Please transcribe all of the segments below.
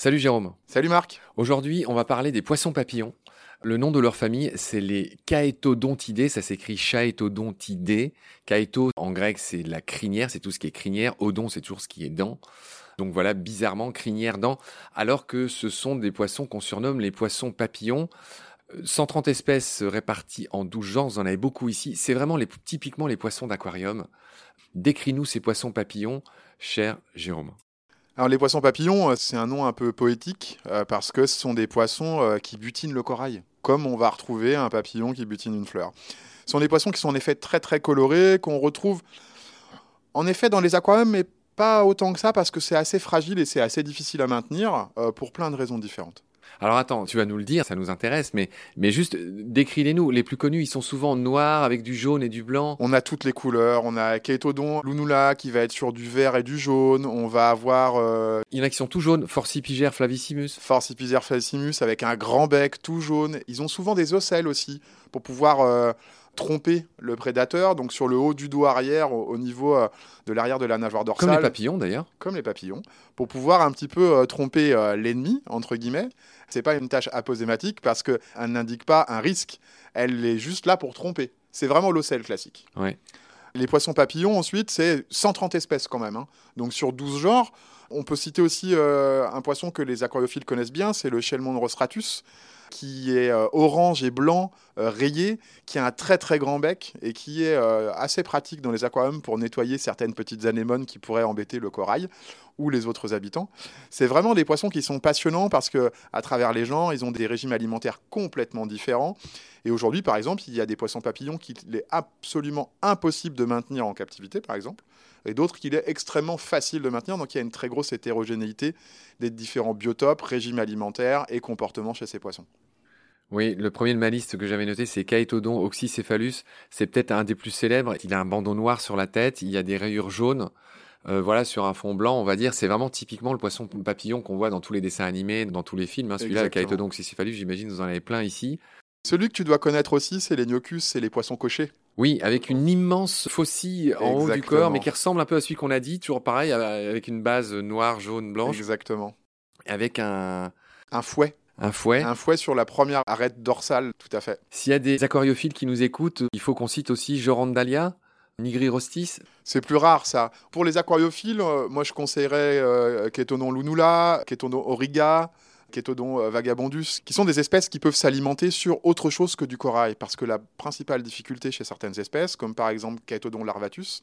Salut Jérôme. Salut Marc. Aujourd'hui, on va parler des poissons papillons. Le nom de leur famille, c'est les Chaetodontidés. Ça s'écrit Chaetodontidés. Chaeto, en grec, c'est la crinière, c'est tout ce qui est crinière. Odon, c'est toujours ce qui est dent. Donc voilà, bizarrement, crinière, dent. Alors que ce sont des poissons qu'on surnomme les poissons papillons. 130 espèces réparties en 12 genres, vous en avez beaucoup ici. C'est vraiment les, typiquement les poissons d'aquarium. Décris-nous ces poissons papillons, cher Jérôme. Alors les poissons papillons, euh, c'est un nom un peu poétique euh, parce que ce sont des poissons euh, qui butinent le corail, comme on va retrouver un papillon qui butine une fleur. Ce sont des poissons qui sont en effet très très colorés, qu'on retrouve en effet dans les aquariums, mais pas autant que ça parce que c'est assez fragile et c'est assez difficile à maintenir pour plein de raisons différentes. Alors attends, tu vas nous le dire, ça nous intéresse, mais, mais juste décris-les-nous. Les plus connus, ils sont souvent noirs avec du jaune et du blanc. On a toutes les couleurs. On a Kaetodon Lunula qui va être sur du vert et du jaune. On va avoir. Euh, Il y en a qui sont tout jaunes. Forcipiger flavissimus. Forcipiger flavissimus avec un grand bec tout jaune. Ils ont souvent des ocelles aussi pour pouvoir. Euh, tromper le prédateur, donc sur le haut du dos arrière, au, niveau euh, de l'arrière de la nageoire dorsale. Comme les papillons d'ailleurs. Comme les papillons, pour pouvoir un petit peu tromper l'ennemi, entre guillemets. C'est pas une tâche aposématique parce qu'elle n'indique pas un risque. Elle est juste là pour tromper. C'est vraiment l'ocelle classique. Les poissons papillons, ensuite, c'est 130 espèces quand même. Hein. Donc sur 12 genres, on peut citer aussi euh, un poisson que les aquariophiles connaissent bien, c'est le Chelmon rostratus, qui est euh, orange et blanc, euh, rayé, qui a un très très grand bec et qui est assez pratique dans les aquariums pour nettoyer certaines petites anémones qui pourraient embêter le corail ou les autres habitants. C'est vraiment des poissons qui sont passionnants parce que à travers les gens, ils ont des régimes alimentaires complètement différents. Et aujourd'hui, par exemple, il y a des poissons papillons qu'il est absolument impossible de maintenir en captivité, par exemple, et d'autres qu'il est extrêmement facile de maintenir. Donc il y a une très grosse hétérogénéité des différents biotopes, régimes alimentaires et comportements chez ces poissons. Oui, le premier de ma liste que j'avais noté, c'est Chaetodon oxycephalus. C'est peut-être un des plus célèbres. Il a un bandeau noir sur la tête, il y a des rayures jaunes. Euh, voilà, sur un fond blanc, on va dire, c'est vraiment typiquement le poisson papillon qu'on voit dans tous les dessins animés, dans tous les films. Hein. Celui-là, le Chaetodon oxycephalus, j'imagine, vous en avez plein ici. Celui que tu dois connaître aussi, c'est les gnocchus, c'est les poissons cochés. Oui, avec une immense faucille en haut du corps, mais qui ressemble un peu à celui qu'on a dit, toujours pareil, avec une base noire, jaune, blanche. Exactement. Avec un... Un fouet. Un fouet. Un fouet sur la première arête dorsale, tout à fait. S'il y a des aquariophiles qui nous écoutent, il faut qu'on cite aussi Jorandalia, Nigri rostis. C'est plus rare ça. Pour les aquariophiles, euh, moi je conseillerais euh, lunula, origa, Ketodon euh, vagabondus, qui sont des espèces qui peuvent s'alimenter sur autre chose que du corail, parce que la principale difficulté chez certaines espèces, comme par exemple Ketodon larvatus,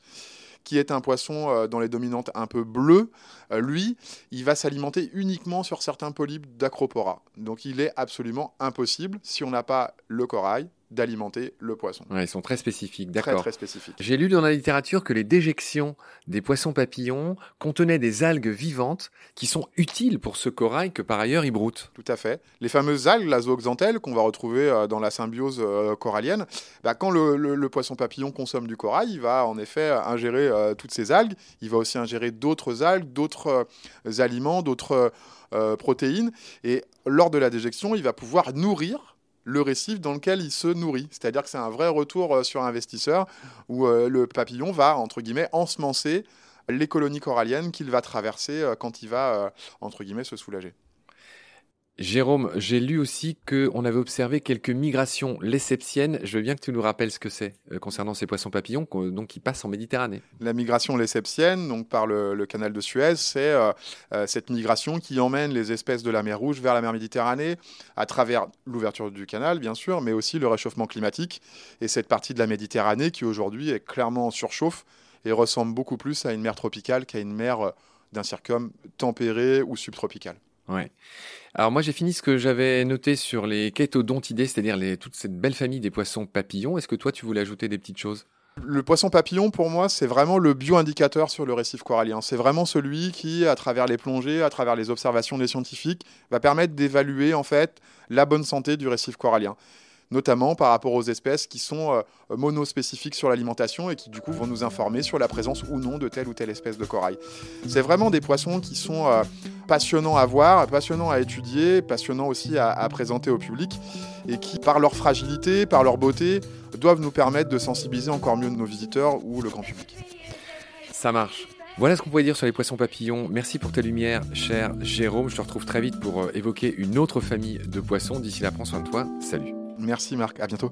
qui est un poisson euh, dont les dominantes un peu bleues, euh, lui, il va s'alimenter uniquement sur certains polypes d'acropora. Donc il est absolument impossible, si on n'a pas le corail, d'alimenter le poisson. ils sont très spécifiques, d'accord. Très, très spécifiques. J'ai lu dans la littérature que les déjections des poissons papillons contenaient des algues vivantes qui sont utiles pour ce corail que par ailleurs ils broutent. Tout à fait. Les fameuses algues, la zooxanthelle, qu'on va retrouver euh, dans la symbiose euh, corallienne, bah, quand le, poisson papillon consomme du corail, il va en effet ingérer euh, toutes ces algues. Il va aussi ingérer d'autres algues, d'autres aliments, d'autres protéines. Et lors de la déjection, il va pouvoir nourrir le récif dans lequel il se nourrit. C'est-à-dire que c'est un vrai retour euh, sur investisseur où euh, le papillon va, entre guillemets, ensemencer les colonies coralliennes qu'il va traverser euh, quand il va, entre guillemets, se soulager. Jérôme, j'ai lu aussi qu'on avait observé quelques migrations lesseptiennes. Je veux bien que tu nous rappelles ce que c'est euh, concernant ces poissons papillons donc, qui passent en Méditerranée. La migration lesseptienne, donc par le, canal de Suez, c'est euh, euh, cette migration qui emmène les espèces de la mer Rouge vers la mer Méditerranée à travers l'ouverture du canal, bien sûr, mais aussi le réchauffement climatique et cette partie de la Méditerranée qui aujourd'hui est clairement en surchauffe et ressemble beaucoup plus à une mer tropicale qu'à une mer d'un circum tempéré ou subtropical. Ouais. Alors moi j'ai fini ce que j'avais noté sur les Chaetodontidés, c'est-à-dire toute cette belle famille des poissons papillons. Est-ce que toi tu voulais ajouter des petites choses? Le poisson papillon, pour moi, c'est vraiment le bio-indicateur sur le récif corallien. C'est vraiment celui qui, à travers les plongées, à travers les observations des scientifiques, va permettre d'évaluer en fait la bonne santé du récif corallien. notamment par rapport aux espèces qui sont euh, monospécifiques sur l'alimentation et qui du coup vont nous informer sur la présence ou non de telle ou telle espèce de corail. C'est vraiment des poissons qui sont euh, passionnants à voir, passionnants à étudier, passionnants aussi à, à présenter au public et qui, par leur fragilité, par leur beauté, doivent nous permettre de sensibiliser encore mieux nos visiteurs ou le grand public. Ça marche. Voilà ce qu'on pouvait dire sur les poissons papillons. Merci pour ta lumière, cher Jérôme. Je te retrouve très vite pour euh, évoquer une autre famille de poissons. D'ici là, prends soin de toi. Salut. Merci Marc, à bientôt.